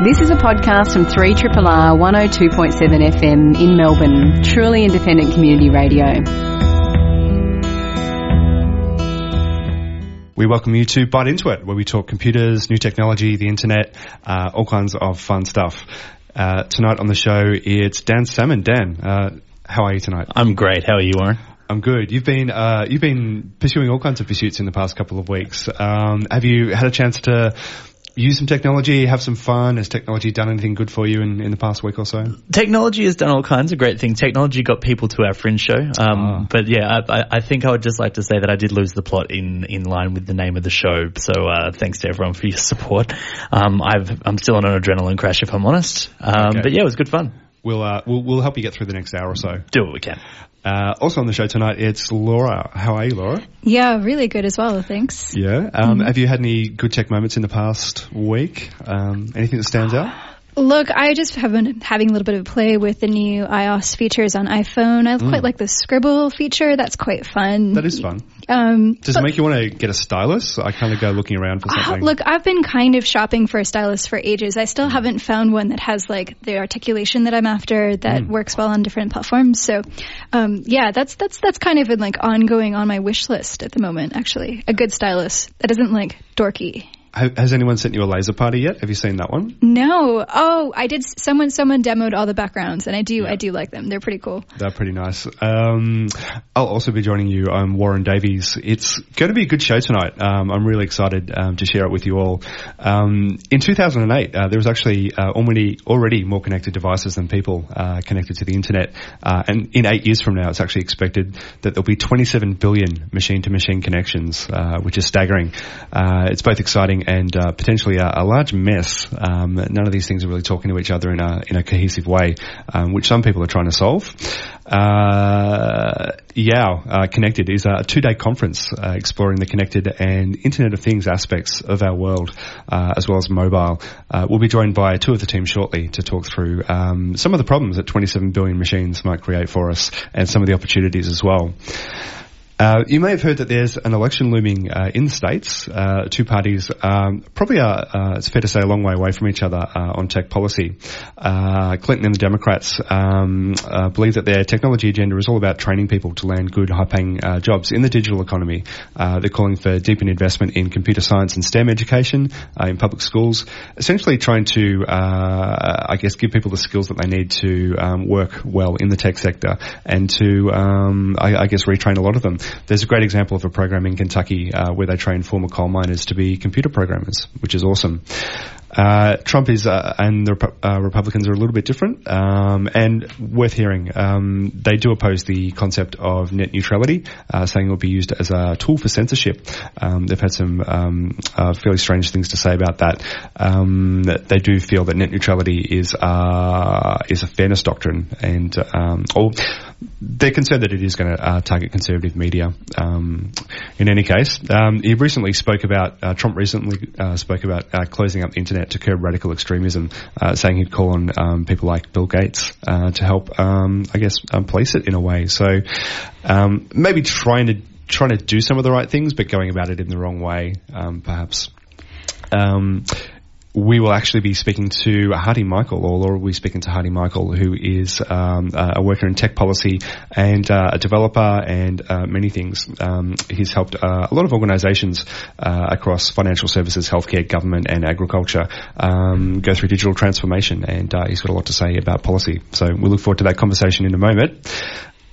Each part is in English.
This is a podcast from 3RRR 102.7 FM in Melbourne, truly independent community radio. We welcome you to Byte Into It, where we talk computers, new technology, the internet, uh, all kinds of fun stuff. Uh, tonight on the show, it's Dan Salmon. Dan, uh, how are you tonight? I'm great. How are you, Warren? I'm good. You've been uh, you've been pursuing all kinds of pursuits in the past couple of weeks. Um, have you had a chance to use some technology, have some fun? Has technology done anything good for you in, in the past week or so? Technology has done all kinds of great things. Technology got people to our fringe show. Um, ah. But yeah, I, I, think I would just like to say that I did lose the plot in, in line with the name of the show. So uh, thanks to everyone for your support. Um, i am still on an adrenaline crash, if I'm honest. Um, okay. But yeah, it was good fun. We'll, uh, we'll, we'll help you get through the next hour or so. Do what we can. Uh, also on the show tonight, it's Laura. How are you, Laura? Yeah, really good as well, thanks. Yeah. Um, mm-hmm. Have you had any good tech moments in the past week? Um, anything that stands out? Look, I just have been having a little bit of play with the new iOS features on iPhone. I mm. quite like the scribble feature. That's quite fun. That is fun. Um, Does it make you want to get a stylus? I kind of go looking around for uh, something. Uh, look, I've been kind of shopping for a stylus for ages. I still mm. haven't found one that has like the articulation that I'm after that mm. works well on different platforms. So, um, yeah, that's that's that's kind of been like ongoing on my wish list at the moment. Actually, a good stylus that isn't like dorky has anyone sent you a laser party yet? Have you seen that one? No. Oh, I did. Someone someone demoed all the backgrounds, and I do yeah. I do like them. They're pretty cool. They're pretty nice. Um, I'll also be joining you. I'm Warren Davies. It's going to be a good show tonight. Um, I'm really excited um, to share it with you all. Um, in 2008, uh, there was actually uh, already already more connected devices than people uh, connected to the internet, uh, and in eight years from now, it's actually expected that there'll be 27 billion machine-to-machine connections, uh, which is staggering. Uh, it's both exciting and uh, potentially a, a, large mess. Um, none of these things are really talking to each other in a in a cohesive way, um, which some people are trying to solve. Uh, YOW uh, Connected is a two day conference uh, exploring the connected and Internet of Things aspects of our world, uh, as well as mobile. Uh, we'll be joined by two of the team shortly to talk through um, some of the problems that 27 billion machines might create for us and some of the opportunities as well. Uh, you may have heard that there's an election looming uh, in the states. Uh, two parties um, probably are, uh, it's fair to say, a long way away from each other uh, on tech policy. Uh, Clinton and the Democrats um, believe that their technology agenda is all about training people to land good, high-paying jobs in the digital economy. they're calling for deepened investment in computer science and STEM education in public schools, essentially trying to, I guess, give people the skills that they need to um, work well in the tech sector and to, um, I, I guess, retrain a lot of them. There's a great example of a program in Kentucky uh, where they train former coal miners to be computer programmers, which is awesome. Uh, Trump is uh, and the uh, Republicans are a little bit different, um, and worth hearing. Um, they do oppose the concept of net neutrality, uh, saying it will be used as a tool for censorship. Um, they've had some um, uh, fairly strange things to say about that. Um, they do feel that net neutrality is uh, is a fairness doctrine, and um, or they're concerned that it is going to target conservative media. in any case, he recently spoke about Trump recently spoke about closing up the internet to curb radical extremism, uh, saying he'd call on um, people like Bill Gates uh, to help, um, I guess, um, police it in a way. So um, maybe trying to trying to do some of the right things, but going about it in the wrong way, perhaps. Um, we will actually be speaking to Hadi Michael, or Laura will be speaking to Hadi Michael, who is um, a worker in tech policy and uh, a developer and uh, many things. Um, he's helped uh, a lot of organisations uh, across financial services, healthcare, government, and agriculture um, go through digital transformation, and uh, he's got a lot to say about policy. So we look forward to that conversation in a moment.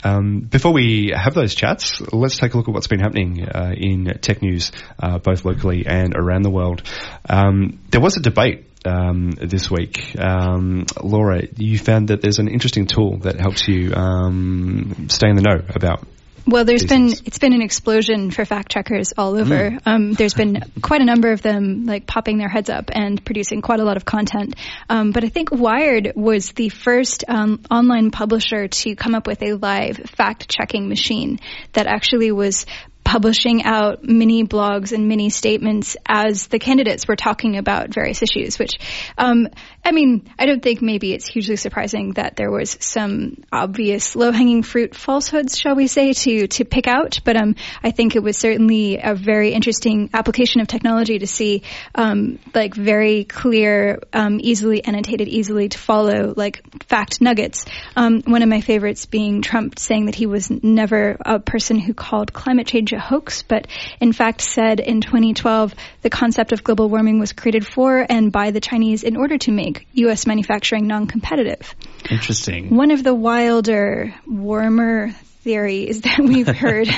Um, before we have those chats, let's take a look at what's been happening uh, in tech news, uh, both locally and around the world. Um, there was a debate um, this week. Um, Laura, you found that there's an interesting tool that helps you um, stay in the know about well, there's been it's been an explosion for fact checkers all over. Mm. Um, there's been quite a number of them like popping their heads up and producing quite a lot of content. Um, but I think Wired was the first um, online publisher to come up with a live fact checking machine that actually was publishing out mini blogs and mini statements as the candidates were talking about various issues, which, um, I mean, I don't think maybe it's hugely surprising that there was some obvious low-hanging fruit falsehoods, shall we say, to, to pick out, but, um, I think it was certainly a very interesting application of technology to see, um, like very clear, um, easily annotated, easily to follow, like fact nuggets. Um, one of my favorites being Trump saying that he was never a person who called climate change a hoax, but in fact said in 2012 the concept of global warming was created for and by the Chinese in order to make U.S. manufacturing non-competitive. Interesting. One of the wilder, warmer theories that we've heard.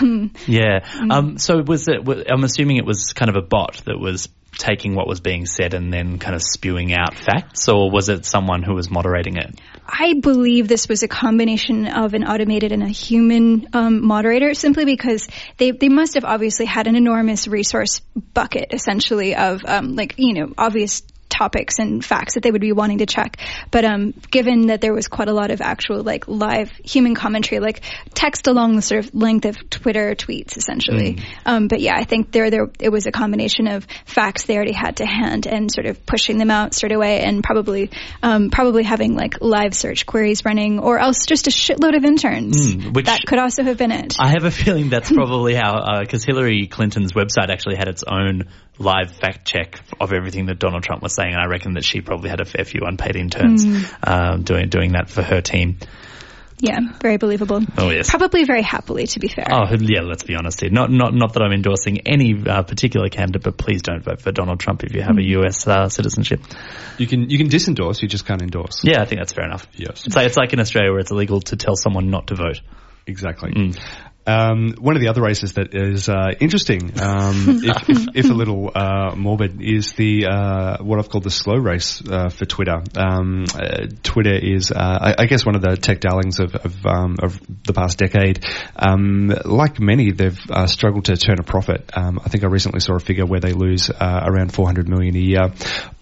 um, yeah. Um, so was it? I'm assuming it was kind of a bot that was taking what was being said and then kind of spewing out facts, or was it someone who was moderating it? I believe this was a combination of an automated and a human um, moderator, simply because they they must have obviously had an enormous resource bucket, essentially of um, like you know obvious topics and facts that they would be wanting to check. But um, given that there was quite a lot of actual like live human commentary, like text along the sort of length of Twitter tweets, essentially. Mm. Um, but yeah, I think there there it was a combination of facts they already had to hand and sort of pushing them out straight away, and probably um, probably having like live search queries running, or else just a shitload of interns. Mm, which that could also have been it. I have a feeling that's probably how because uh, Hillary Clinton's website actually had its own live fact check of everything that Donald Trump was saying, and I reckon that she probably had a fair few unpaid interns mm. um, doing doing that for her team. Yeah, very believable. Oh yes, probably very happily. To be fair. Oh yeah, let's be honest here. Not not not that I'm endorsing any uh, particular candidate, but please don't vote for Donald Trump if you have mm. a US uh, citizenship. You can you can disendorse, you just can't endorse. Yeah, I think that's fair enough. Yes, it's like it's like in Australia where it's illegal to tell someone not to vote. Exactly. Mm. Um, one of the other races that is uh, interesting, um, if, if, if, a little uh, morbid, is the uh, what I've called the slow race uh, for Twitter. Um, uh, Twitter is, uh, I, I, guess, one of the tech darlings of of, um, of the past decade. Um, like many, they've struggled to turn a profit. Um, I think I recently saw a figure where they lose around 400 million a year,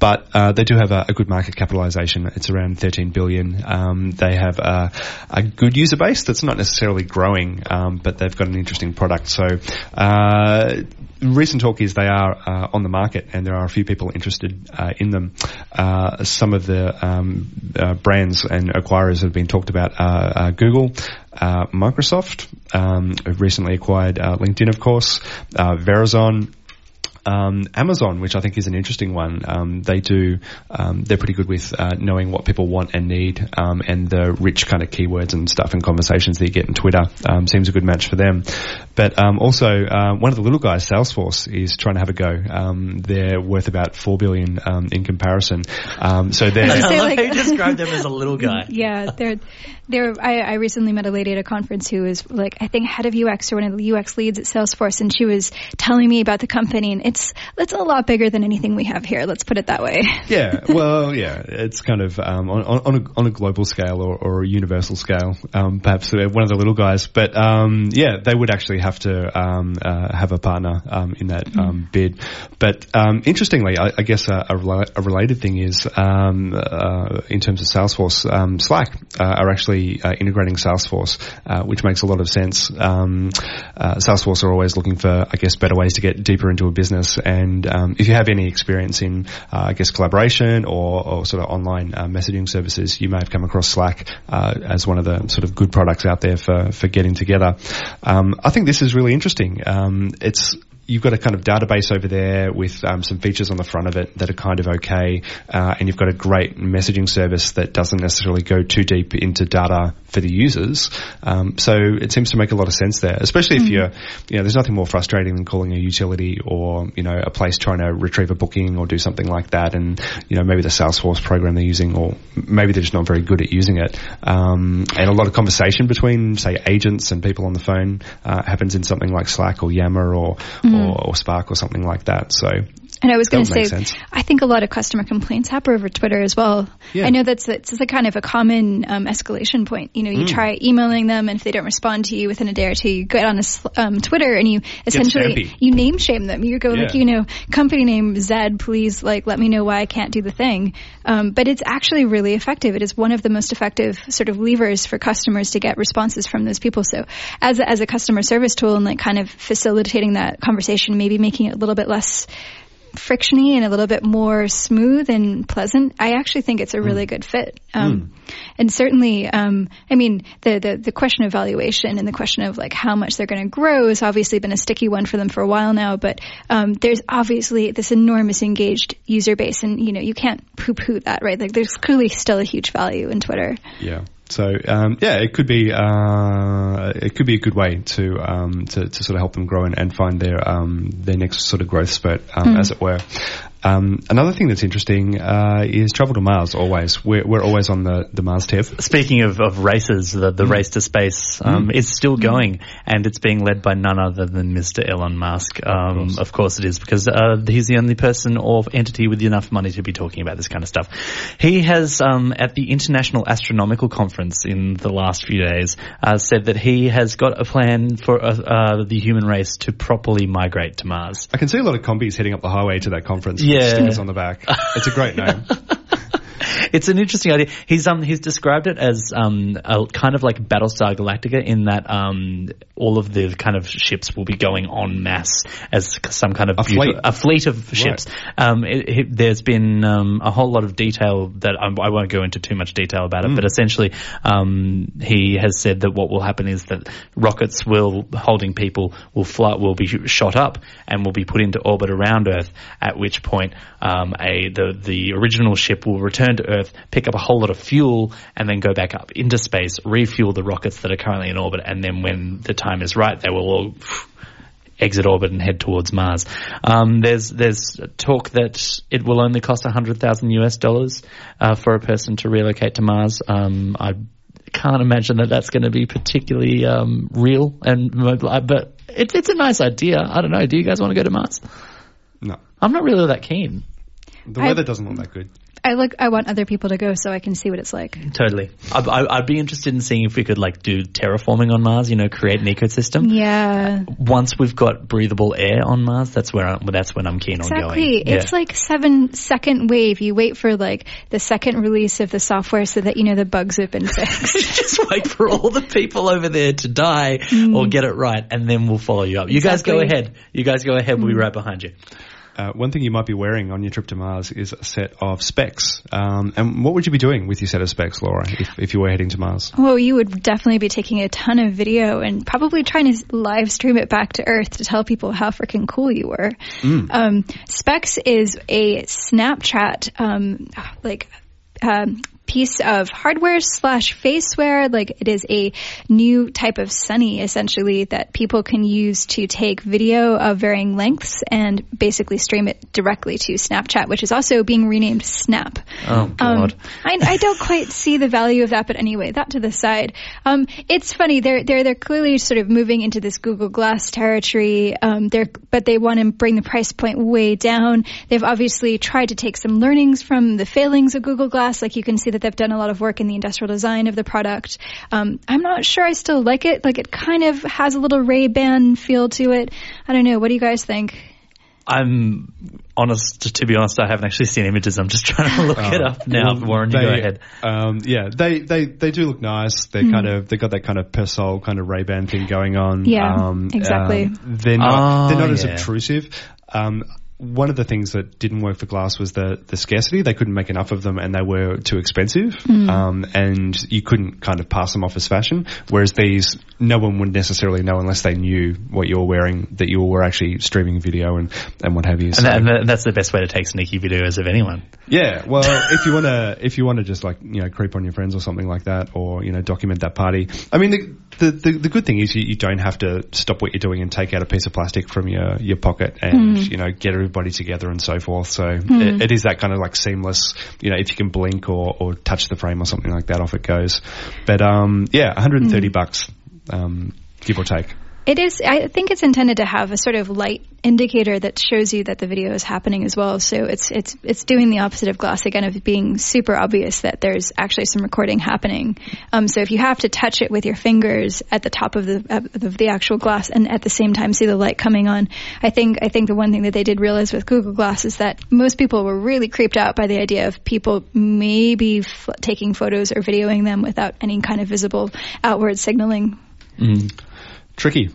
but they do have a, a, good market capitalization. It's around 13 billion. they have a, a, good user base that's not necessarily growing, but they've got an interesting product. So, uh, recent talk is they are uh, on the market and there are a few people interested uh, in them. Uh, some of the um, uh, brands and acquirers have been talked about are uh, Google, Microsoft, um, recently acquired LinkedIn, of course, Verizon, um, Amazon, which I think is an interesting one, um, they do, um, they're pretty good with uh, knowing what people want and need, um, and the rich kind of keywords and stuff and conversations that you get in Twitter um, seems a good match for them. But um, also, uh, one of the little guys, Salesforce, is trying to have a go. they're worth about four billion in comparison. so they're. I like, you described them as a little guy. Yeah, they're they're. I, I recently met a lady at a conference who was like, I think head of UX or one of the UX leads at Salesforce, and she was telling me about the company and it's it's a lot bigger than anything we have here. Let's put it that way. yeah, well, yeah, it's kind of um, on on a, on a global scale or, or a universal scale, um, perhaps one of the little guys. But um, yeah, they would actually have to um, uh, have a partner um, in that mm. bid. But interestingly, I, I guess a, a, related thing is uh, in terms of Salesforce, Slack uh, are actually uh, integrating Salesforce, uh, which makes a lot of sense. Uh, Salesforce are always looking for, I guess, better ways to get deeper into a business. And um, if you have any experience in, I guess, collaboration or, or sort of online messaging services, you may have come across Slack uh, as one of the sort of good products out there for for getting together. Um, I think this is really interesting. Um, it's you've got a kind of database over there with um, some features on the front of it that are kind of okay, uh, and you've got a great messaging service that doesn't necessarily go too deep into data for the users. Um, so it seems to make a lot of sense there, especially mm-hmm. if you're, you know, there's nothing more frustrating than calling a utility or you know a place trying to retrieve a booking or do something like that, and you know maybe the Salesforce program they're using, or maybe they're just not very good at using it, um, and a lot of conversation between say agents and people on the phone uh, happens in something like Slack or Yammer or mm-hmm or, Mm-hmm. or Spark or something like that. So And I was going to say. I think a lot of customer complaints happen over Twitter as well. Yeah. I know that's it's a kind of a common um, escalation point. You know, Mm. you try emailing them, and if they don't respond to you within a day or two, you get on a um, Twitter and you essentially you name shame them. You go like, you know, company name Zed, please like let me know why I can't do the thing. Um, but it's actually really effective. It is one of the most effective sort of levers for customers to get responses from those people. So as a, as a customer service tool and like kind of facilitating that conversation, maybe making it a little bit less frictiony and a little bit more smooth and pleasant, I actually think it's a really good fit. Um, And certainly, um, I mean, the, the the question of valuation and the question of like how much they're going to grow has obviously been a sticky one for them for a while now. But um, there's obviously this enormous engaged user base, and you know you can't poo-poo that, right? Like there's clearly still a huge value in Twitter. Yeah. So um, yeah, it could be uh, it could be a good way to um, to, to sort of help them grow and, and find their um, their next sort of growth spurt, um, as it were. Um, another thing that's interesting uh, is travel to Mars. Always, we're, we're always on the, the Mars tip. Speaking of, of races, the, the race to space um, is still going, and it's being led by none other than Mr. Elon Musk. Um, of, course. it is, because uh, he's the only person or entity with enough money to be talking about this kind of stuff. He has, um, at the International Astronomical Conference in the last few days, uh, said that he has got a plan for uh, uh, the human race to properly migrate to Mars. I can see a lot of Kombis heading up the highway to that conference. with Yeah. stickers on the back. It's a great name. it's an interesting idea. He's um he's described it as um a kind of like Battlestar Galactica in that um all of the kind of ships will be going en masse as some kind of A fleet. a fleet of ships. Um, it, it, there's been um, a whole lot of detail that I, I won't go into too much detail about it, but essentially um, he has said that what will happen is that rockets will holding people will fly will be shot up and will be put into orbit around Earth. At which point, um, a the the original ship will return to Earth, pick up a whole lot of fuel, and then go back up into space, refuel the rockets that are currently in orbit, and then when the time is right, they will all exit orbit and head towards Mars. Um, there's there's talk that it will only cost hundred thousand US dollars uh, for a person to relocate to Mars. Um, I can't imagine that that's going to be particularly um, real, and mobile, but it's it's a nice idea. I don't know. Do you guys want to go to Mars? No, I'm not really that keen. the I- weather doesn't look that good. I look. I want other people to go so I can see what it's like. Totally. I'd, I- I'd be interested in seeing if we could like do terraforming on Mars. You know, create an ecosystem. Yeah. Once we've got breathable air on Mars, that's where I, that's when I'm keen on going. Exactly. It's Yeah. like seven second wave. You wait for like the second release of the software so that you know the bugs have been fixed. just wait for all the people over there to die or mm. get it right, and then we'll follow you up. You guys go ahead. You guys go ahead. We'll be mm. right behind you. Uh, one thing you might be wearing on your trip to Mars is a set of specs. Um, and what would you be doing with your set of specs, Laura, if, if you were heading to Mars? Well, you would definitely be taking a ton of video and probably trying to live stream it back to Earth to tell people how freaking cool you were. Um, Specs is a Snapchat, um, like, um, piece of hardware slash faceware. Like it is a new type of Sunny essentially that people can use to take video of varying lengths and basically stream it directly to Snapchat, which is also being renamed Snap. Oh God. Um, I, I don't quite see the value of that, but anyway, that to the side. Um, it's funny. They're they're they're clearly sort of moving into this Google Glass territory. Um, they're but they want to bring the price point way down. They've obviously tried to take some learnings from the failings of Google Glass. Like you can see that they've done a lot of work in the industrial design of the product. Um, I'm not sure I still like it. Like it kind of has a little Ray Ban feel to it. I don't know. What do you guys think? I'm honest. To be honest, I haven't actually seen images. I'm just trying to look it up now. Well, Warren, you go ahead. Um, yeah, they, they, they do look nice. They kind of they got that kind of Persol kind of Ray Ban thing going on. Yeah, um, exactly. um, they're not Oh, they're not as obtrusive. Um, one of the things that didn't work for glass was the, the scarcity. They couldn't make enough of them and they were too expensive. Hmm. Um, and you couldn't kind of pass them off as fashion. Whereas these, no one would necessarily know unless they knew what you were wearing, that you were actually streaming video and, and what have you. And, that, and that's the best way to take sneaky videos of anyone. yeah, well, if you want to, if you want to just like you know creep on your friends or something like that, or you know document that party. I mean, the the, the, the good thing is you, you don't have to stop what you're doing and take out a piece of plastic from your your pocket and you know get everybody together and so forth. So it, it is that kind of like seamless. You know, if you can blink or or touch the frame or something like that, off it goes. But um, yeah, 130 bucks, um, give or take. It is. I think it's intended to have a sort of light indicator that shows you that the video is happening as well. So it's it's it's doing the opposite of glass again of being super obvious that there's actually some recording happening. Um, so if you have to touch it with your fingers at the top of the of the actual glass and at the same time see the light coming on, I think I think the one thing that they did realize with Google Glass is that most people were really creeped out by the idea of people maybe f- taking photos or videoing them without any kind of visible outward signaling. Mm. Tricky.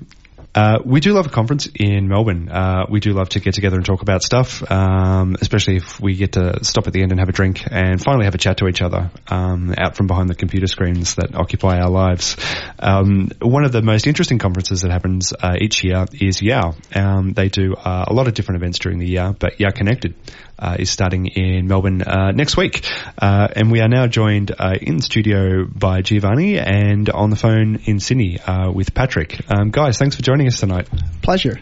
Uh, we do love a conference in Melbourne. Uh, we do love to get together and talk about stuff, um, especially if we get to stop at the end and have a drink and finally have a chat to each other um, out from behind the computer screens that occupy our lives. Um, one of the most interesting conferences that happens uh, each year is YOW. Um, they do uh, a lot of different events during the year, but YOW Connected uh, is starting in Melbourne uh, next week. Uh, and we are now joined in studio by Giovanni and on the phone in Sydney uh, with Patrick. Um, guys, thanks for joining us tonight. Pleasure.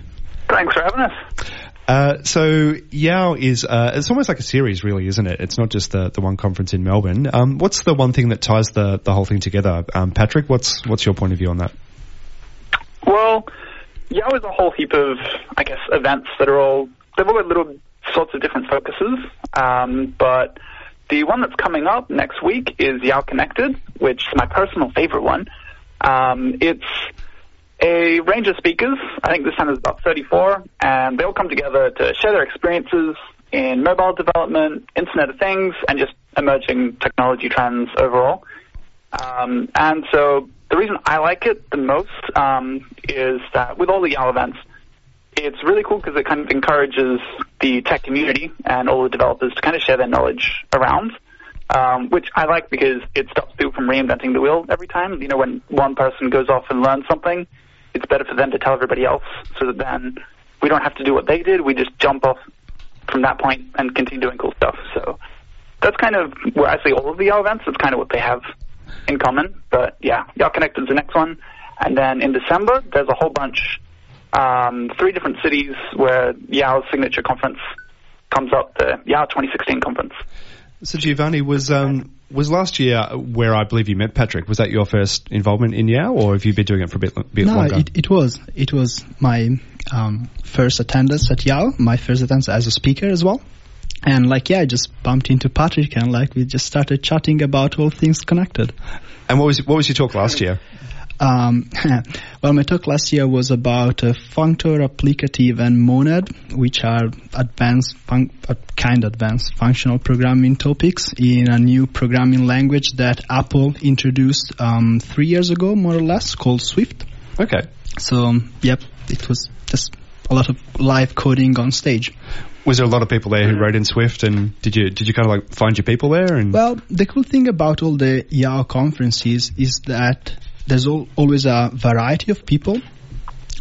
Thanks for having us. Uh, so YOW is uh, it's almost like a series, really, isn't it? It's not just the, the one conference in Melbourne. Um, what's the one thing that ties the, the whole thing together? Um, Patrick, what's what's your point of view on that? Well, YOW is a whole heap of, I guess, events that are all they've all got little sorts of different focuses. Um, but the one that's coming up next week is YOW Connected, which is my personal favorite one. Um, it's a range of speakers. I think this time is about 34, and they all come together to share their experiences in mobile development, Internet of Things, and just emerging technology trends overall. Um, and so the reason I like it the most um, is that with all the YOW events, it's really cool because it kind of encourages the tech community and all the developers to kind of share their knowledge around, um, which I like because it stops people from reinventing the wheel every time. You know, when one person goes off and learns something, it's better for them to tell everybody else so that then we don't have to do what they did. We just jump off from that point and continue doing cool stuff. So that's kind of where I see all of the YOW events. That's kind of what they have in common. But yeah, YOW Connected is the next one. And then in December, there's a whole bunch um, three different cities where YOW's signature conference comes up, the YOW 2016 conference. So Giovanni was um, was last year where I believe you met Patrick. Was that your first involvement in YOW, or have you been doing it for a bit, bit no, longer? No, it, it, was. It was my um, first attendance at YOW, my first attendance as a speaker as well. And like, yeah, I just bumped into Patrick and like we just started chatting about all things connected. And what was what was your talk last year? Um, well, my talk last year was about uh, functor, applicative, and monad, which are advanced, fun- uh, kind of advanced functional programming topics in a new programming language that Apple introduced um, three years ago, more or less, called Swift. Okay. So, um, yep, it was just a lot of live coding on stage. Was there a lot of people there who wrote in Swift, and did you did you kind of like find your people there? And well, the cool thing about all the YOW conferences is that there's al- always a variety of people.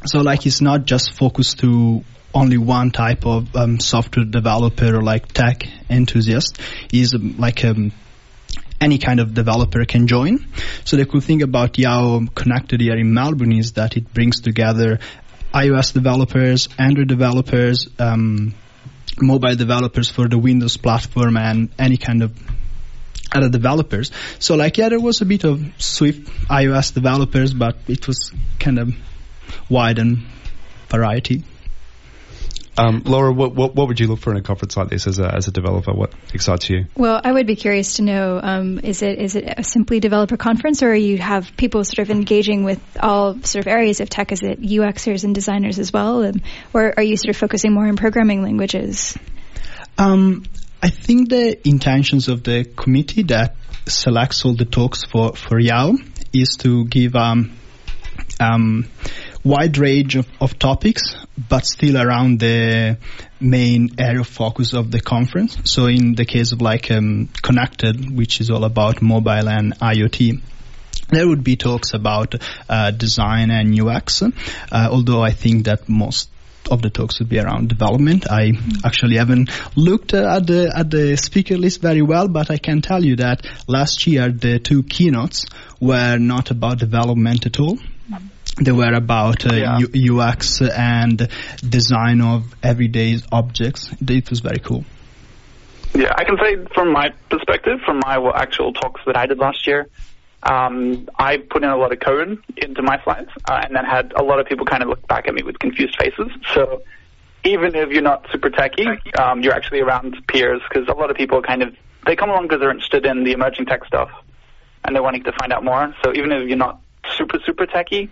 So like it's not just focused to only one type of um, software developer or like tech enthusiast. Is um, like um, any kind of developer can join. So the cool thing about YOW Connected here in Melbourne is that it brings together iOS developers, Android developers, um, mobile developers for the Windows platform, and any kind of other developers. So like, yeah, there was a bit of Swift iOS developers, but it was kind of wide and variety. Um, Laura, what, what, what would you look for in a conference like this as a as a developer? What excites you? Well, I would be curious to know: um, is it is it a simply developer conference, or you have people sort of engaging with all sort of areas of tech? Is it UXers and designers as well, um, or are you sort of focusing more on programming languages? I think the intentions of the committee that selects all the talks for, for YOW is to give um, um, wide range of, of, topics, but still around the main area of focus of the conference. So in the case of like um, Connected, which is all about mobile and IoT, there would be talks about uh, design and UX, uh, although I think that most of the talks would be around development. I mm-hmm. actually haven't looked uh, at the at the speaker list very well, but I can tell you that last year the two keynotes were not about development at all. Mm-hmm. They were about uh, yeah. U- UX and design of everyday objects. It was very cool. Yeah, I can say from my perspective, from my actual talks that I did last year, um, I put in a lot of code into my slides, uh, and then had a lot of people kind of look back at me with confused faces. So even if you're not super techy, um, you're actually around peers because a lot of people kind of they come along because they're interested in the emerging tech stuff and they're wanting to find out more. So even if you're not super super techy,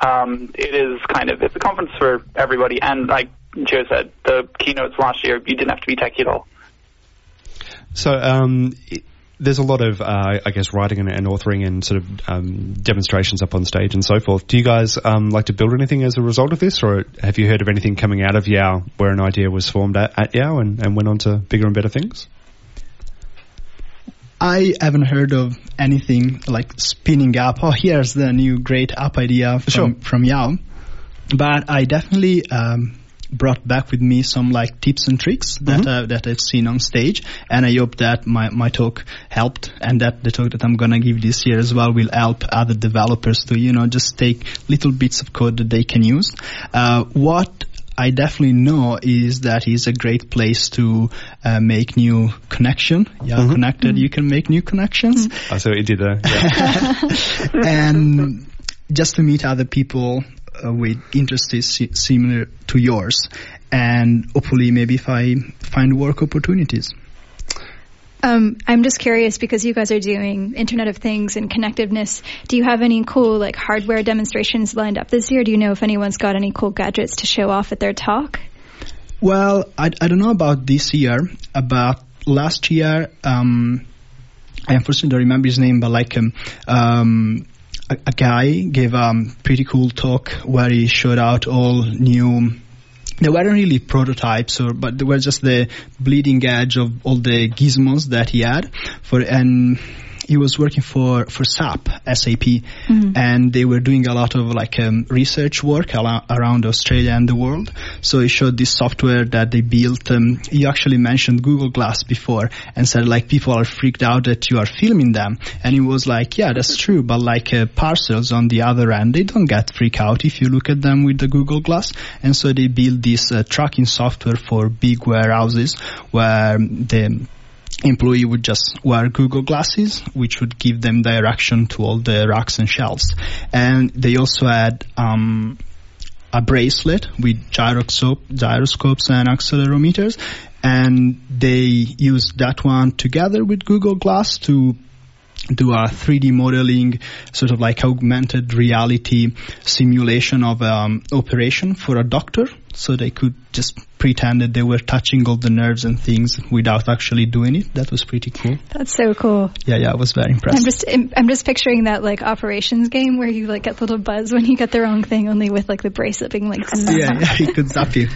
um, it is kind of it's a conference for everybody. And like Joe said, the keynotes last year you didn't have to be techy at all. So um, there's a lot of, uh, I guess, writing and, and, authoring and sort of um, demonstrations up on stage and so forth. Do you guys um, like to build anything as a result of this, or have you heard of anything coming out of YOW where an idea was formed at, at YOW and, and went on to bigger and better things? I haven't heard of anything like spinning up. Oh, here's the new great app idea from sure. from YOW. But I definitely um, brought back with me some like tips and tricks that Mm-hmm. uh, that I've seen on stage, and I hope that my, my talk helped, and that the talk that I'm gonna give this year as well will help other developers to you know just take little bits of code that they can use. Uh, what I definitely know is that it's a great place to uh, make new connection. Yeah, Mm-hmm. connected, you can make new connections I see what you did there. Yeah. and just to meet other people with interests si- similar to yours, and hopefully maybe if I find work opportunities. Um, I'm just curious because you guys are doing Internet of Things and connectiveness. Do you have any cool like hardware demonstrations lined up this year? Do you know if anyone's got any cool gadgets to show off at their talk? Well, I, I don't know about this year. About last year, um, I unfortunately don't remember his name, but like um, um, a, a guy gave a pretty cool talk where he showed out all new. They weren't really prototypes, or but they were just the bleeding edge of all the gizmos that he had for and. He was working for, for SAP, SAP, and they were doing a lot of like um, research work ala- around Australia and the world. So he showed this software that they built. Um, he actually mentioned Google Glass before and said like people are freaked out that you are filming them. And he was like, yeah, that's true, but like uh, parcels on the other end, they don't get freaked out if you look at them with the Google Glass. And so they built this uh, tracking software for big warehouses where the employee would just wear Google glasses, which would give them direction to all the racks and shelves. And they also had um, a bracelet with gyroscope, gyroscopes and accelerometers, and they used that one together with Google Glass to do a 3D modeling, sort of like augmented reality simulation of um, operation for a doctor. So they could just pretend that they were touching all the nerves and things without actually doing it. That was pretty cool. That's so cool. Yeah, yeah, I was very impressed. I'm just I'm, just picturing that like operations game where you like get little buzz when you get the wrong thing, only with like the bracelet being like. yeah, yeah, could zap you.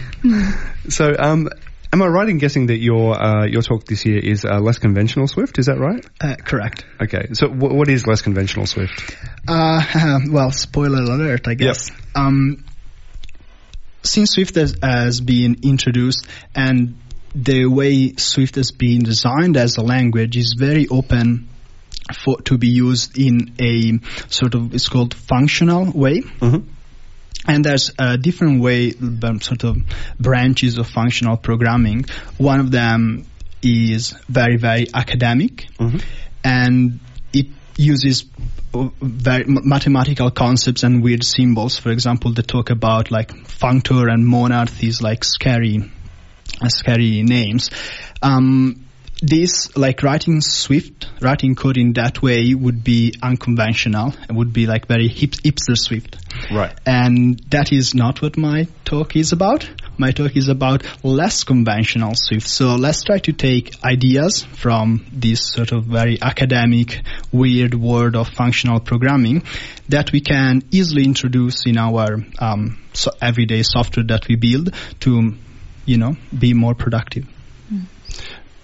so, um, am I right in guessing that your uh, your talk this year is uh, less conventional Swift? Is that right? Uh, correct. Okay. So, w- what is less conventional Swift? Uh, well, spoiler alert, I guess. Um, since Swift has, has been introduced and the way Swift has been designed as a language is very open for to be used in a sort of it's called functional way. Mhm. And there's a different way, um, sort of branches of functional programming. One of them is very, very academic, and it uses very mathematical concepts and weird symbols. For example, they talk about like functor and monad, these like scary, uh, scary names. Um, this like writing Swift, writing code in that way would be unconventional. It would be like very hip, hipster Swift. Right. And that is not what my talk is about. My talk is about less conventional Swift. So let's try to take ideas from this sort of very academic, weird world of functional programming that we can easily introduce in our um, so everyday software that we build to, you know, be more productive.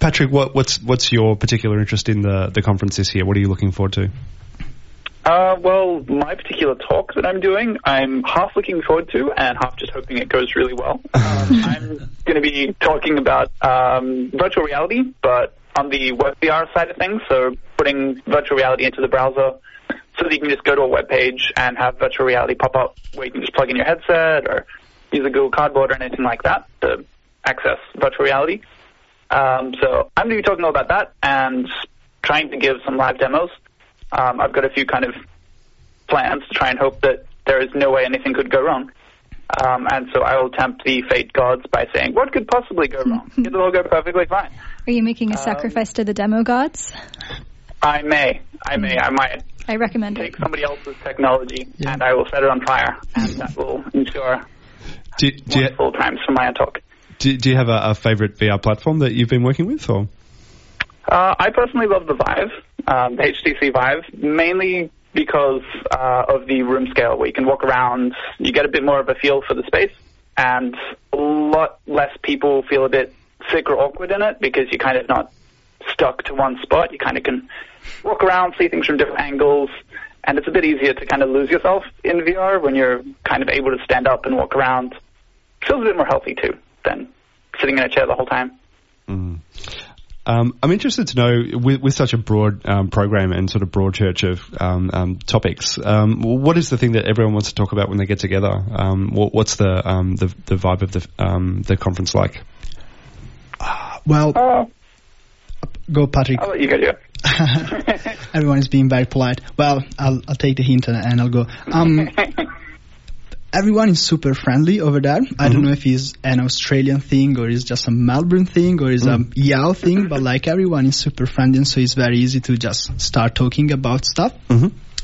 Patrick, what, what's what's your particular interest in the the conference this year? What are you looking forward to? Uh, well, my particular talk that I'm doing, I'm half looking forward to and half just hoping it goes really well. Um, I'm going to be talking about um, virtual reality, but on the web VR side of things, so putting virtual reality into the browser so that you can just go to a web page and have virtual reality pop up where you can just plug in your headset or use a Google Cardboard or anything like that to access virtual reality. Um, so I'm going to be talking all about that and trying to give some live demos Um, I've got a few kind of plans to try and hope that there is no way anything could go wrong. Um, and so I will tempt the fate gods by saying, what could possibly go wrong? It'll all go perfectly fine. Are you making a sacrifice to the demo gods? I may. I may. I might I recommend it. take somebody else's technology and I will set it on fire, and that will ensure Do, do, you, wonderful times for my talk. Do, do you have a, a favorite VR platform that you've been working with? Or Uh, I personally love the Vive, um, the HTC Vive, mainly because uh, of the room scale where you can walk around, you get a bit more of a feel for the space, and a lot less people feel a bit sick or awkward in it because you're kind of not stuck to one spot. You kind of can walk around, see things from different angles, and it's a bit easier to kind of lose yourself in VR when you're kind of able to stand up and walk around. It Feels a bit more healthy too than sitting in a chair the whole time. Um, I'm interested to know, with, with such a broad um, program and sort of broad church of um, um, topics, um, what is the thing that everyone wants to talk about when they get together? Um, what, what's the, um, the the vibe of the um, the conference like? Well, Oh, go Patrick. I'll let you go, Joe. Everyone is being very polite. Well, I'll I'll take the hint and, and I'll go. Everyone is super friendly over there. I don't know if it's an Australian thing or it's just a Melbourne thing or it's a YOW thing, but like everyone is super friendly, and so it's very easy to just start talking about stuff.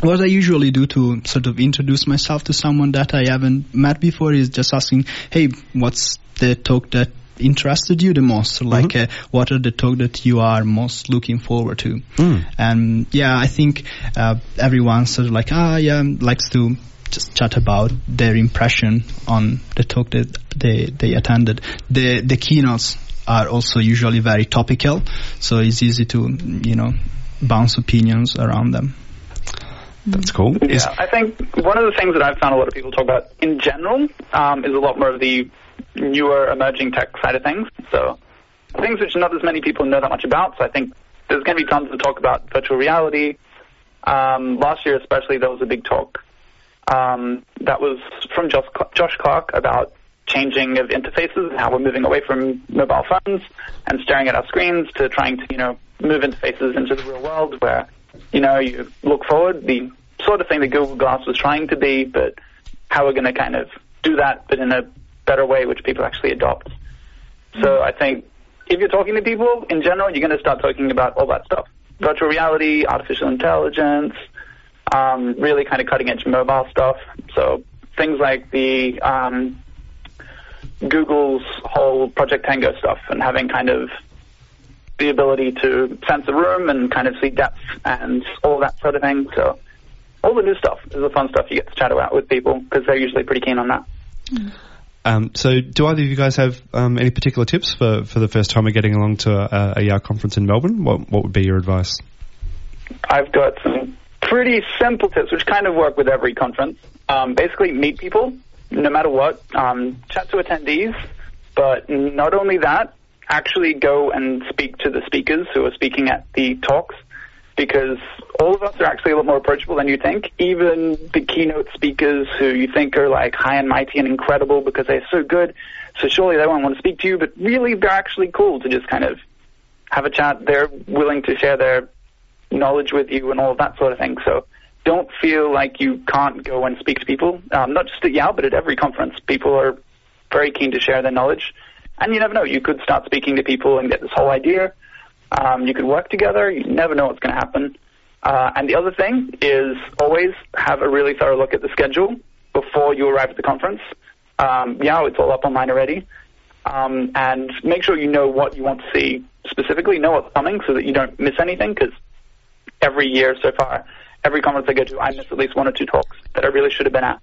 What I usually do to sort of introduce myself to someone that I haven't met before is just asking, "Hey, what's the talk that interested you the most? Or like, uh, what are the talk that you are most looking forward to?" And yeah, I think uh, everyone sort of like, ah, yeah, likes to just chat about their impression on the talk that they they attended. The the keynotes are also usually very topical, so it's easy to you know bounce opinions around them. That's cool. Is- Yeah, I think one of the things that I've found a lot of people talk about in general um, is a lot more of the newer emerging tech side of things. So things which not as many people know that much about. So I think there's going to be tons to talk about virtual reality. Um, last year, especially, there was a big talk um, that was from Josh, Josh Clark about changing of interfaces and how we're moving away from mobile phones and staring at our screens to trying to, you know, move interfaces into the real world where, you know, you look forward, the sort of thing that Google Glass was trying to be, but how we're going to kind of do that, but in a better way, which people actually adopt. So I think if you're talking to people in general, you're going to start talking about all that stuff. Virtual reality, artificial intelligence, um, really kind of cutting edge mobile stuff. So things like the um, Google's whole Project Tango stuff and having kind of the ability to sense a room and kind of see depth and all that sort of thing. So all the new stuff is the fun stuff you get to chat about with people because they're usually pretty keen on that. Um, so, do either of you guys have um, any particular tips for, for the first time of getting along to a, a YOW conference in Melbourne? What what would be your advice? I've got some pretty simple tips, which kind of work with every conference. Um, basically, meet people, no matter what. Um, chat to attendees, but not only that, actually go and speak to the speakers who are speaking at the talks, because all of us are actually a lot more approachable than you think. Even the keynote speakers who you think are like high and mighty and incredible because they're so good, so surely they won't want to speak to you, but really they're actually cool to just kind of have a chat. They're willing to share their knowledge with you and all of that sort of thing. So don't feel like you can't go and speak to people. Um, not just at YOW, but at every conference. People are very keen to share their knowledge. And you never know, you could start speaking to people and get this whole idea. Um, you could work together. You never know what's going to happen. Uh, and the other thing is always have a really thorough look at the schedule before you arrive at the conference. Um, yeah, it's all up online already. Um, and make sure you know what you want to see specifically, know what's coming so that you don't miss anything because every year so far, every conference I go to, I miss at least one or two talks that I really should have been at.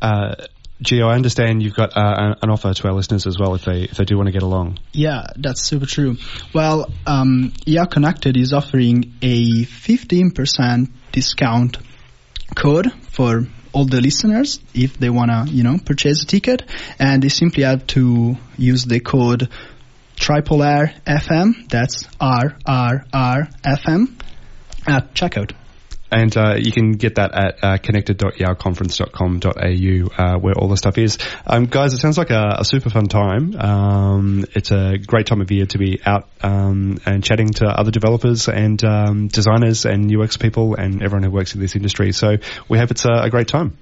Uh, Gio, I understand you've got uh, an offer to our listeners as well if they if they do want to get along. Yeah, that's super true. Well, um, YOW Connected is offering a 15% discount code for all the listeners if they want to, you know, purchase a ticket. And they simply have to use the code triple FM, that's R R R FM, at checkout. And uh, you can get that at uh, connected.yowconference.com.au uh, where all the stuff is. Um, guys, it sounds like a, a super fun time. Um, it's a great time of year to be out um, and chatting to other developers and um, designers and UX people and everyone who works in this industry. So we hope it's a, a great time.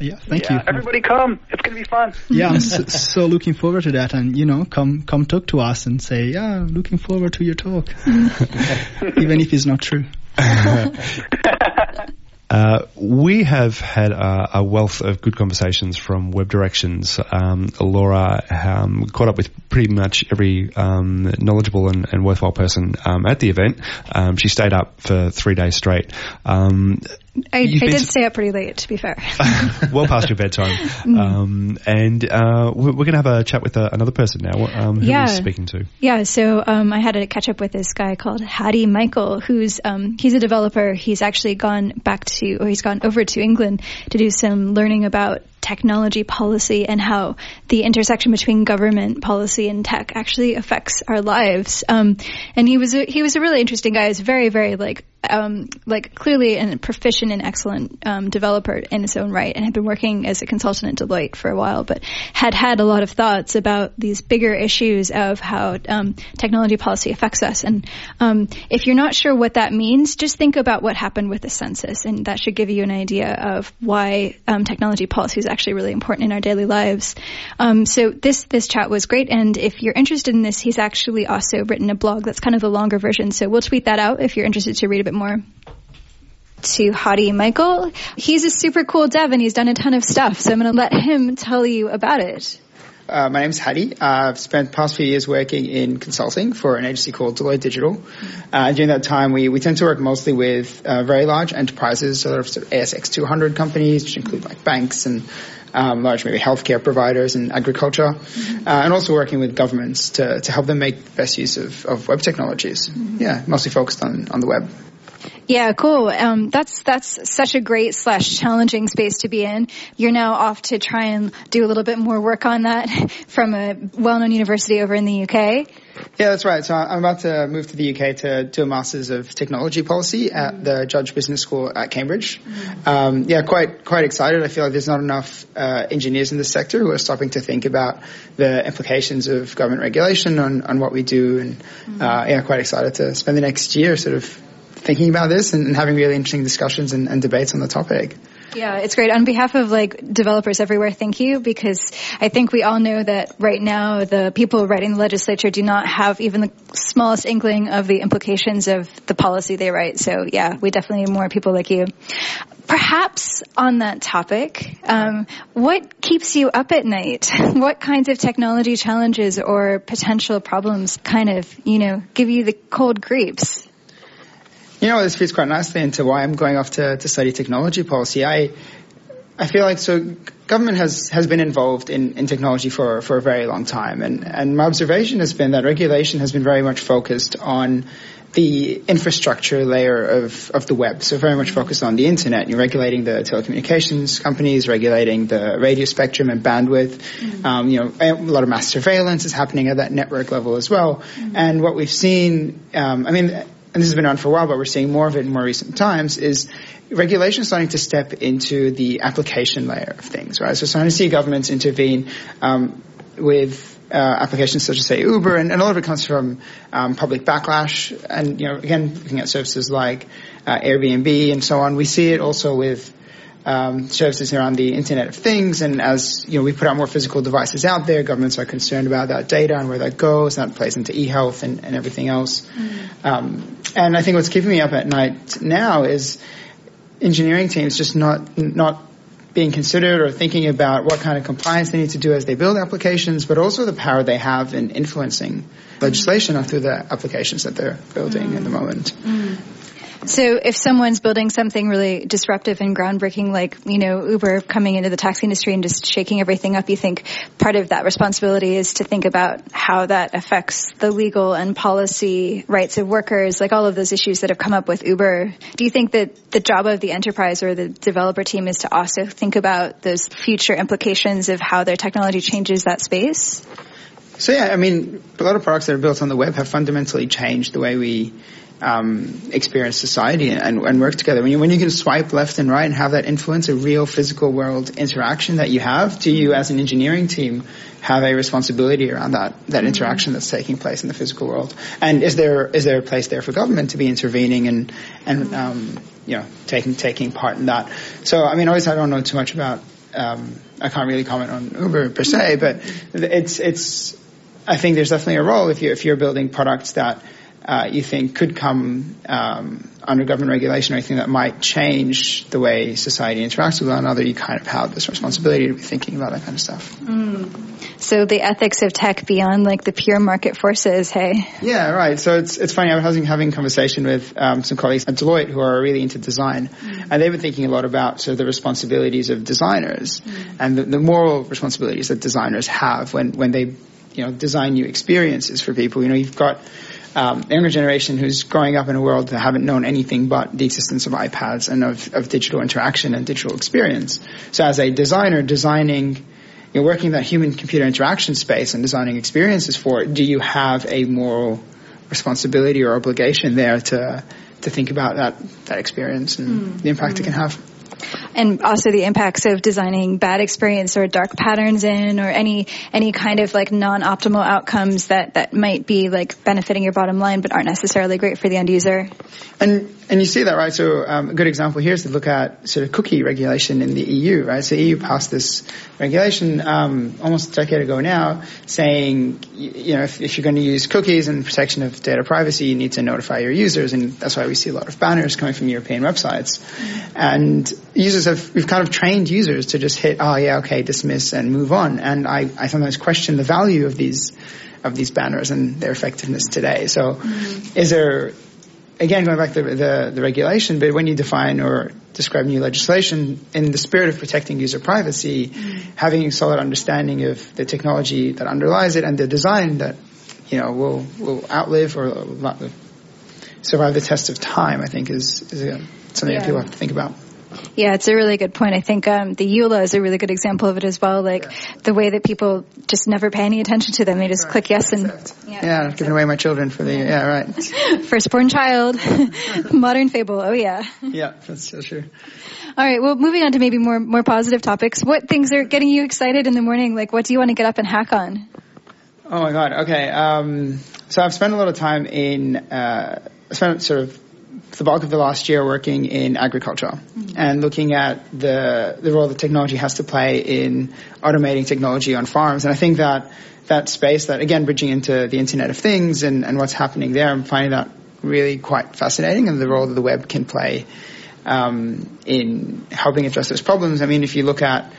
Yeah, thank yeah, you. Everybody come. It's going to be fun. Yeah, I'm so, so, looking forward to that. And, you know, come come talk to us and say, yeah, looking forward to your talk. Even if it's not true. Uh, we have had a, a, wealth of good conversations from Web Directions. Um, Laura um, caught up with pretty much every um, knowledgeable and, and, worthwhile person um, at the event. Um, she stayed up for three days straight. I, I did stay up pretty late, to be fair. well past your bedtime. Mm. Um, and uh, we're, we're going to have a chat with uh, another person now. Um, who yeah. speaking to? Yeah, so um, I had to catch up with this guy called Hadi Michael, who's um, he's a developer. He's actually gone back to, or he's gone over to England to do some learning about technology policy and how the intersection between government policy and tech actually affects our lives. Um, and he was a, he was a really interesting guy. He's very very like um, like clearly a proficient and excellent um, developer in his own right, and had been working as a consultant at Deloitte for a while, but had had a lot of thoughts about these bigger issues of how um, technology policy affects us. And um, if you're not sure what that means, just think about what happened with the census, and that should give you an idea of why um, technology policy is actually really important in our daily lives. Um, so this this chat was great, and if you're interested in this, he's actually also written a blog that's kind of the longer version. So we'll tweet that out if you're interested to read a bit more to Hadi Michael. He's a super cool dev and he's done a ton of stuff. So I'm going to let him tell you about it. Uh, my name's Hadi. Uh, I've spent the past few years working in consulting for an agency called Deloitte Digital. Uh, during that time, we, we tend to work mostly with uh, very large enterprises, so of, sort of ASX 200 companies, which include like banks and um, large maybe healthcare providers and agriculture, mm-hmm. uh, and also working with governments to, to help them make the best use of, of web technologies. Mm-hmm. Yeah, mostly focused on, on the web. Yeah, cool. Um, that's that's such a great slash challenging space to be in. You're now off to try and do a little bit more work on that from a well-known university over in the UK. Yeah, that's right. So I'm about to move to the UK to do a Masters of Technology Policy at the Judge Business School at Cambridge. Um, yeah, quite quite excited. I feel like there's not enough uh, engineers in the sector who are stopping to think about the implications of government regulation on, on what we do, and uh, yeah, quite excited to spend the next year sort of thinking about this and, and having really interesting discussions and, and debates on the topic. Yeah, it's great. On behalf of like developers everywhere, thank you because I think we all know that right now the people writing the legislature do not have even the smallest inkling of the implications of the policy they write. So yeah, we definitely need more people like you. Perhaps on that topic, um, what keeps you up at night? What kinds of technology challenges or potential problems kind of, you know, give you the cold creeps? You know, this fits quite nicely into why I'm going off to, to study technology policy. I, I feel like so government has, has been involved in, in technology for, for a very long time. And, and my observation has been that regulation has been very much focused on the infrastructure layer of, of the web. So very much focused on the internet. You're regulating the telecommunications companies, regulating the radio spectrum and bandwidth. Mm-hmm. Um, you know, a lot of mass surveillance is happening at that network level as well. Mm-hmm. And what we've seen, um, I mean, and this has been on for a while, but we're seeing more of it in more recent times, is regulation starting to step into the application layer of things, right? So starting to see governments intervene um, with uh, applications such as say Uber, and, and, a lot of it comes from um, public backlash, and you know, again, looking at services like uh, Airbnb and so on. We see it also with um, services around the Internet of Things, and as you know, we put out more physical devices out there, governments are concerned about that data and where that goes, and that plays into e-health and, and everything else. Mm. Um, and I think what's keeping me up at night now is engineering teams just not not being considered or thinking about what kind of compliance they need to do as they build applications, but also the power they have in influencing legislation through the applications that they're building mm. at the moment. Mm. So if someone's building something really disruptive and groundbreaking, like, you know, Uber coming into the taxi industry and just shaking everything up, you think part of that responsibility is to think about how that affects the legal and policy rights of workers, like all of those issues that have come up with Uber. Do you think that the job of the enterprise or the developer team is to also think about those future implications of how their technology changes that space? So yeah, I mean, a lot of products that are built on the web have fundamentally changed the way we um, experience society and, and, work together. When you, when you can swipe left and right and have that influence, a real physical world interaction that you have, do you as an engineering team have a responsibility around that, that mm-hmm. interaction that's taking place in the physical world? And is there, is there a place there for government to be intervening and, and, mm-hmm. um, you know, taking, taking part in that? So, I mean, obviously I don't know too much about, um, I can't really comment on Uber per se, but it's, it's, I think there's definitely a role if you if you're building products that you think could come um, under government regulation or anything that might change the way society interacts with one another, you kind of have this responsibility to be thinking about that kind of stuff. Mm. So the ethics of tech beyond like the pure market forces, hey? Yeah, right. So it's it's funny. I was having, having a conversation with um, some colleagues at Deloitte who are really into design, mm. and they've been thinking a lot about sort of the responsibilities of designers mm. and the, the moral responsibilities that designers have when when they you know design new experiences for people. You know, you've got um, the younger generation who's growing up in a world that haven't known anything but the existence of iPads and of, of digital interaction and digital experience. So as a designer designing, you're working that human computer interaction space and designing experiences for it, do you have a moral responsibility or obligation there to to think about that that experience and mm. the impact mm. it can have? And also the impacts of designing bad experience or dark patterns in or any any kind of like non-optimal outcomes that that might be like benefiting your bottom line but aren't necessarily great for the end user. And and you see that right. So um, a good example here is to look at sort of cookie regulation in the EU, right? So EU passed this regulation um, almost a decade ago now, saying you know if, if, you're going to use cookies and protection of data privacy, you need to notify your users, and that's why we see a lot of banners coming from European websites. And users have we've kind of trained users to just hit oh yeah okay dismiss and move on. And I I sometimes question the value of these of these banners and their effectiveness today. So mm-hmm. is there again, going back to the, the, regulation, but when you define or describe new legislation, in the spirit of protecting user privacy, mm. having a solid understanding of the technology that underlies it and the design that, you know, will, will outlive or survive the test of time, I think is, is a, something yeah. that people have to think about. Yeah, it's a really good point. I think um, the EULA is a really good example of it as well. Like yeah. the way that people just never pay any attention to them. They just right. click yes and yeah, yeah giving away my children for the yeah right firstborn child, modern fable. Oh yeah. Yeah, that's so true. All right. Well, moving on to maybe more more positive topics. What things are getting you excited in the morning? Like, what do you want to get up and hack on? Oh my God. Okay. Um, so I've spent a lot of time in. Uh, I spent sort of the bulk of the last year working in agriculture mm-hmm. and looking at the the role that technology has to play in automating technology on farms. And I think that that space, that again bridging into the Internet of Things and, and what's happening there, I'm finding that really quite fascinating and the role that the web can play um, in helping address those problems. I mean, if you look at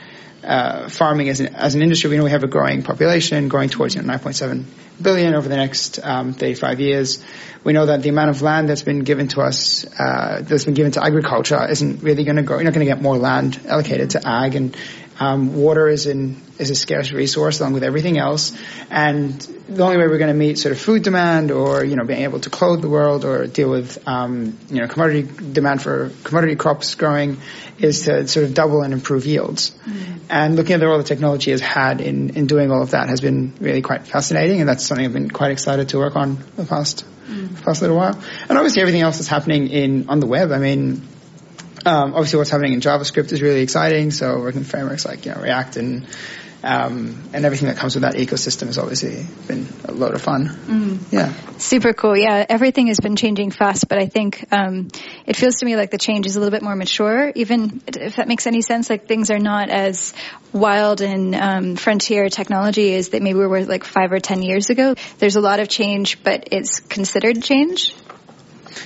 uh, farming as an, as an industry, we know we have a growing population, growing towards you know, 9.7 billion over the next um, 35 years. We know that the amount of land that's been given to us, uh, that's been given to agriculture, isn't really going to go. You're not going to get more land allocated to ag, and um, water is in is a scarce resource along with everything else. And the only way we're going to meet sort of food demand or, you know, being able to clothe the world or deal with, um, you know, commodity demand for commodity crops growing is to sort of double and improve yields. Mm. And looking at the role that technology has had in, in doing all of that has been really quite fascinating. And that's something I've been quite excited to work on the past, mm. the past little while. And obviously everything else that's happening in, on the web. I mean, um, obviously what's happening in JavaScript is really exciting. So working with frameworks like, you know, React and um, and everything that comes with that ecosystem has obviously been a lot of fun. Mm. Yeah. Super cool. Yeah, everything has been changing fast, but I think um, it feels to me like the change is a little bit more mature, even if that makes any sense. Like things are not as wild and um, frontier technology as that maybe we were like five or ten years ago. There's a lot of change, but it's considered change.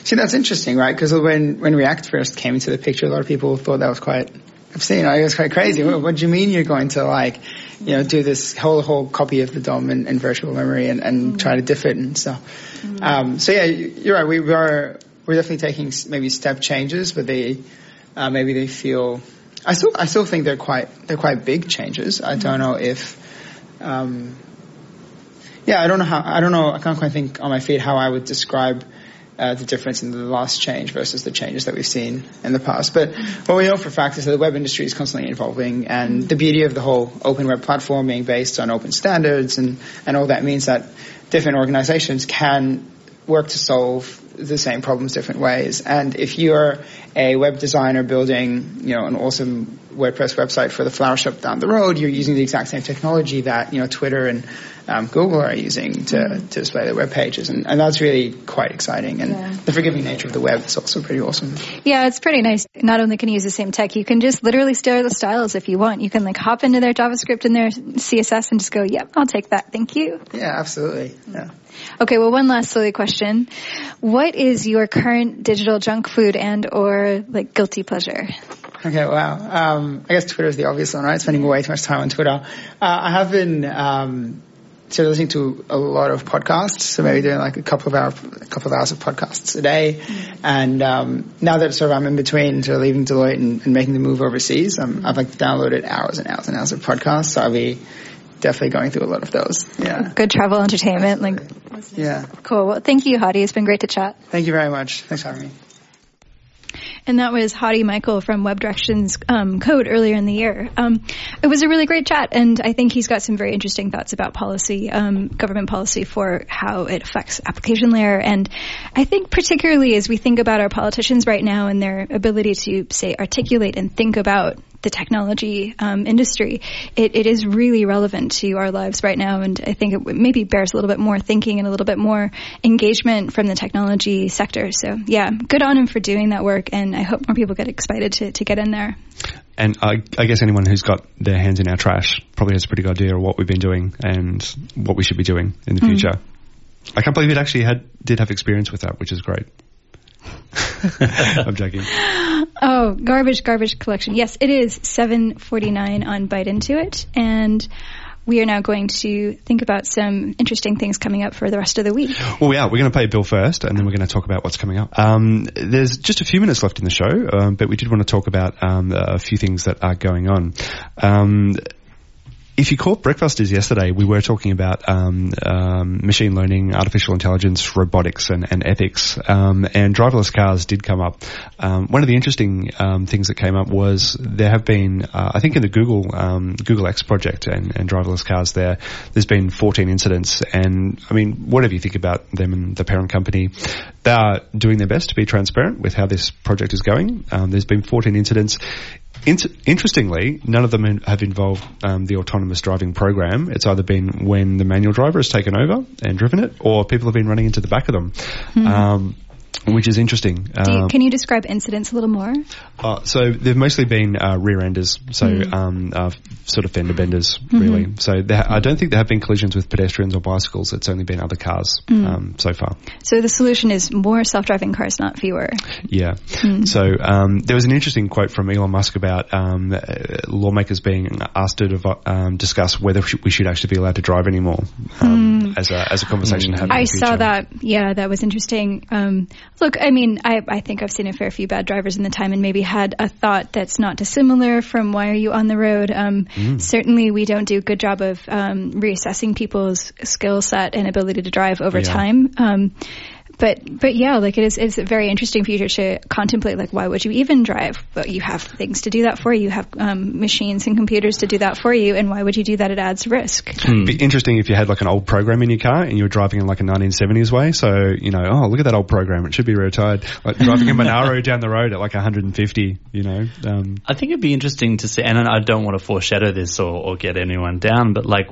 See, that's interesting, right? Because when, when React first came into the picture, a lot of people thought that was quite obscene. I was quite crazy. What, what, do you mean you're going to like you know, do this whole whole copy of the DOM in, in virtual memory and, and mm. try to diff it and stuff. Mm. Um, so yeah, you're right. We are we're definitely taking maybe step changes, but they uh, maybe they feel. I still I still think they're quite they're quite big changes. I don't know if. Um, yeah, I don't know how. I don't know. I can't quite think on my feet how I would describe uh, the difference in the last change versus the changes that we've seen in the past. But what we know for a fact is that the web industry is constantly evolving, and the beauty of the whole open web platform being based on open standards and, and all that means that different organizations can work to solve the same problems different ways. And if you're a web designer building, you know, an awesome WordPress website for the flower shop down the road, you're using the exact same technology that, you know, Twitter and um, Google are using to, to display their web pages. And, and that's really quite exciting. And yeah. the forgiving nature of the web is also pretty awesome. Yeah, it's pretty nice. Not only can you use the same tech, you can just literally steal the styles if you want. You can like hop into their JavaScript and their CSS and just go, yep, I'll take that. Thank you. Yeah, absolutely. Yeah. Okay, well, one last silly question. What is your current digital junk food and or like guilty pleasure? Okay, wow. Um, I guess Twitter is the obvious one, right? Spending way too much time on Twitter. Uh, I have been um, so listening to a lot of podcasts, so maybe doing like a couple of hours, a couple of hours of podcasts a day. Mm-hmm. And um, now that sort of I'm in between, sort of leaving Deloitte and, and making the move overseas, um, I've like downloaded hours and hours and hours of podcasts. So I'll be definitely going through a lot of those. Yeah. Good travel entertainment, like. Yeah. Cool. Well, thank you, Hadi. It's been great to chat. Thank you very much. Thanks for having me. And that was Hadi Michael from Web Directions um, Code earlier in the year. Um, it was a really great chat, and I think he's got some very interesting thoughts about policy, um, government policy for how it affects application layer. And I think particularly as we think about our politicians right now and their ability to say articulate and think about the technology um, industry, it, it is really relevant to our lives right now. And I think it maybe bears a little bit more thinking and a little bit more engagement from the technology sector. So yeah, good on him for doing that work. And I hope more people get excited to, to get in there. And I, I, guess anyone who's got their hands in our trash probably has a pretty good idea of what we've been doing and what we should be doing in the mm. future. I can't believe it actually had did have experience with that, which is great. I'm joking. Oh, garbage, garbage collection. Yes, it is 7:49 on Byte Into It, and we are now going to think about some interesting things coming up for the rest of the week. Well, yeah, we're going to pay a Bill first, and then we're going to talk about what's coming up. Um, there's just a few minutes left in the show, um, but we did want to talk about um, a few things that are going on. If you caught Breakfasters yesterday, we were talking about um, um, machine learning, artificial intelligence, robotics, and, and ethics. Um, and driverless cars did come up. Um, one of the interesting um, things that came up was there have been, uh, I think, in the Google um, Google X project and, and, driverless cars, there there's been 14 incidents. And I mean, whatever you think about them and the parent company, they are doing their best to be transparent with how this project is going. there's been 14 incidents. Inter- interestingly, none of them have involved um, the autonomous driving program. It's either been when the manual driver has taken over and driven it, or people have been running into the back of them. Mm-hmm. Um, which is interesting. You, um, can you describe incidents a little more? Uh, so they've mostly been uh, rear enders, so mm. um, uh, sort of fender benders, mm-hmm. really. So I don't think there have been collisions with pedestrians or bicycles. It's only been other cars mm. um, so far. So the solution is more self-driving cars, not fewer. Yeah. Mm. So um, there was an interesting quote from Elon Musk about um, uh, lawmakers being asked to dev- um, discuss whether we should actually be allowed to drive anymore mm. as a as a conversation. I saw that. Yeah, that was interesting. Look, I mean, I, I think I've seen a fair few bad drivers in the time and maybe had a thought that's not dissimilar from why are you on the road. Um, mm. Certainly, we don't do a good job of um, reassessing people's skill set and ability to drive over yeah. time. Um, but but yeah, like it is it's a very interesting future to contemplate. Like, why would you even drive? But you have things to do that for you. You have um, machines and computers to do that for you. And why would you do that? It adds risk. It'd be interesting if you had like an old program in your car and you were driving in like a 1970s way. So you know, oh look at that old program. It should be retired. Like driving a Monaro down the road at like 150. You know. Um, I think it'd be interesting to see, and I don't want to foreshadow this or, or get anyone down, but like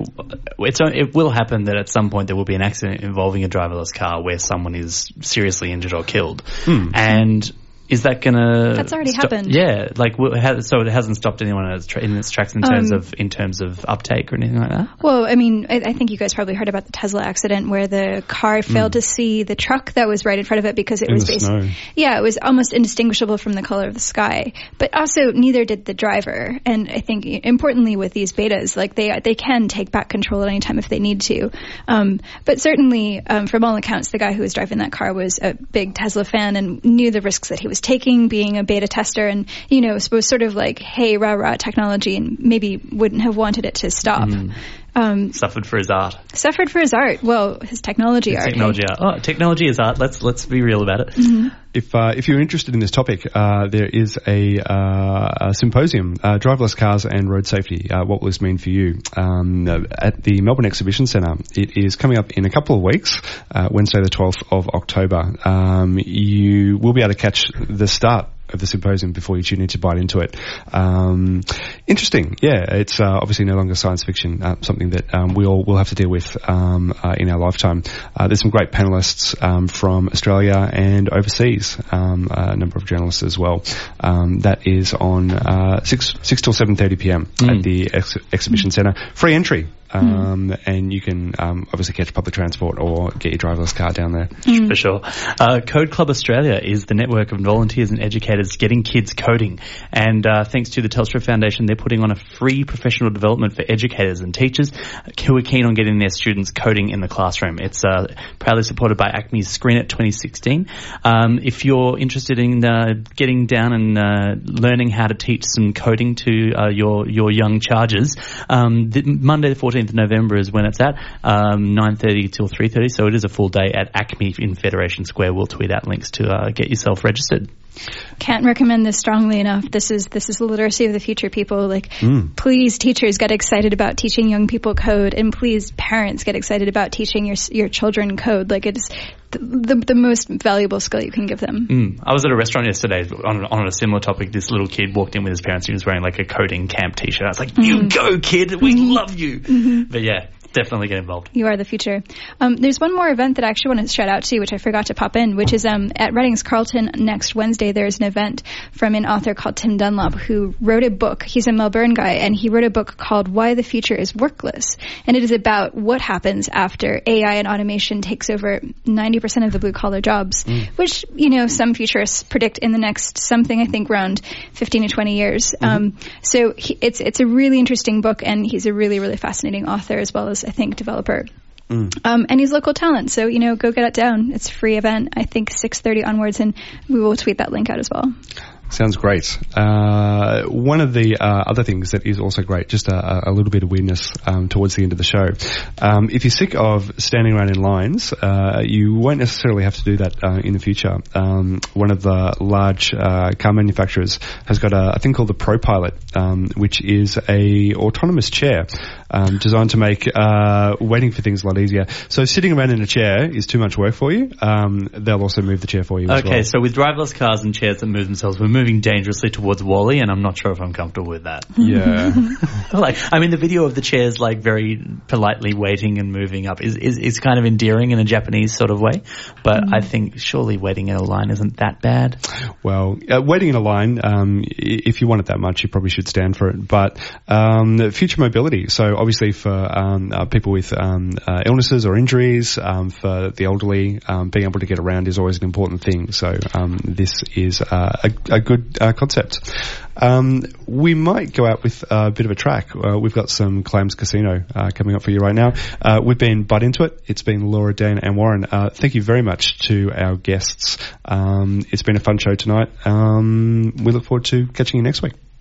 it's it will happen that at some point there will be an accident involving a driverless car where someone is seriously injured or killed. Hmm. And is that gonna? That's already happened. Yeah, like so it hasn't stopped anyone in its tracks in terms um, of in terms of uptake or anything like that. Well, I mean, I, I, think you guys probably heard about the Tesla accident where the car failed mm. to see the truck that was right in front of it because it in was basically yeah, it was almost indistinguishable from the color of the sky. But also, neither did the driver. And I think importantly with these betas, like they they can take back control at any time if they need to. Um, but certainly, um, from all accounts, the guy who was driving that car was a big Tesla fan and knew the risks that he was was taking being a beta tester and, you know, was sort of like, hey, rah rah technology and maybe wouldn't have wanted it to stop. Mm. Um, suffered for his art. Suffered for his art. Well, his technology his art. Technology art. Oh, technology is art. Let's let's be real about it. Mm-hmm. If uh, if you're interested in this topic, uh, there is a, uh, a symposium, uh, driverless cars and road safety. Uh, what will this mean for you? Um, at the Melbourne Exhibition Centre, it is coming up in a couple of weeks, uh, Wednesday the 12th of October. Um, you will be able to catch the start of the symposium before you tune in to Byte Into It. Um, interesting, yeah. It's uh, obviously no longer science fiction, uh, something that um, we all will have to deal with um, uh, in our lifetime. Uh, there's some great panelists um, from Australia and overseas, um, a number of journalists as well. Um, that is on uh, six six till seven thirty p.m. Mm. at the ex- exhibition centre. Free entry. Um, mm. and you can um, obviously catch public transport or get your driverless car down there. Mm. For sure. Uh, Code Club Australia is the network of volunteers and educators getting kids coding. And uh, thanks to the Telstra Foundation, they're putting on a free professional development for educators and teachers who are keen on getting their students coding in the classroom. It's uh, proudly supported by ACMI's Screen It 2016. Um, if you're interested in uh, getting down and uh, learning how to teach some coding to uh, your your young charges, um, Monday the 14th 14th of November is when it's at, um, 9.30 till 3.30. So it is a full day at ACMI in Federation Square. We'll tweet out links to uh, get yourself registered. Can't recommend this strongly enough. This is this is the literacy of the future. People like, mm. please, teachers get excited about teaching young people code, and please, parents get excited about teaching your your children code. Like it's the, the, the, most valuable skill you can give them. Mm. I was at a restaurant yesterday on, on a similar topic. This little kid walked in with his parents. He was wearing like a coding camp T-shirt. I was like, "You mm-hmm. go, kid! We mm-hmm. love you." Mm-hmm. But yeah, definitely get involved. You are the future. Um, there's one more event that I actually want to shout out to, which I forgot to pop in, which is um, at Readings Carlton next Wednesday. There's an event from an author called Tim Dunlop who wrote a book. He's a Melbourne guy, and he wrote a book called Why the Future is Workless. And it is about what happens after AI and automation takes over 90% of the blue collar jobs, mm. which, you know, some futurists predict in the next something, I think, around 15 to 20 years. Mm-hmm. Um, so he, it's, it's a really interesting book, and he's a really, really fascinating author as well as I think, developer. Mm. Um, and he's local talent, so you know, go get it down. It's a free event. I think 6:30 onwards, and we will tweet that link out as well. Sounds great. Uh, one of the uh, other things that is also great, just a, a little bit of weirdness um, towards the end of the show. Um, if you're sick of standing around in lines, uh, you won't necessarily have to do that uh, in the future. Um, one of the large uh, car manufacturers has got a, a thing called the ProPilot, um, which is a autonomous chair um, designed to make uh, waiting for things a lot easier. So sitting around in a chair is too much work for you. Um, they'll also move the chair for you. Okay, well. so with driverless cars and chairs that move themselves, we're moving dangerously towards WALL-E, and I'm not sure if I'm comfortable with that. Yeah. like, I mean, the video of the chairs like very politely waiting and moving up is, is, is kind of endearing in a Japanese sort of way, but mm. I think surely waiting in a line isn't that bad. Well, uh, waiting in a line, um, if you want it that much, you probably should stand for it. But um, future mobility, so obviously for um, uh, people with um, uh, illnesses or injuries, um, for the elderly, um, being able to get around is always an important thing. So this is uh, a, a, good uh, concept. Um, we might go out with a bit of a track. Uh, we've got some Clams Casino coming up for you right now. We've been Byte Into It. It's been Laura, Dan, and Warren. Thank you very much to our guests. Um, it's been a fun show tonight. Um, we look forward to catching you next week.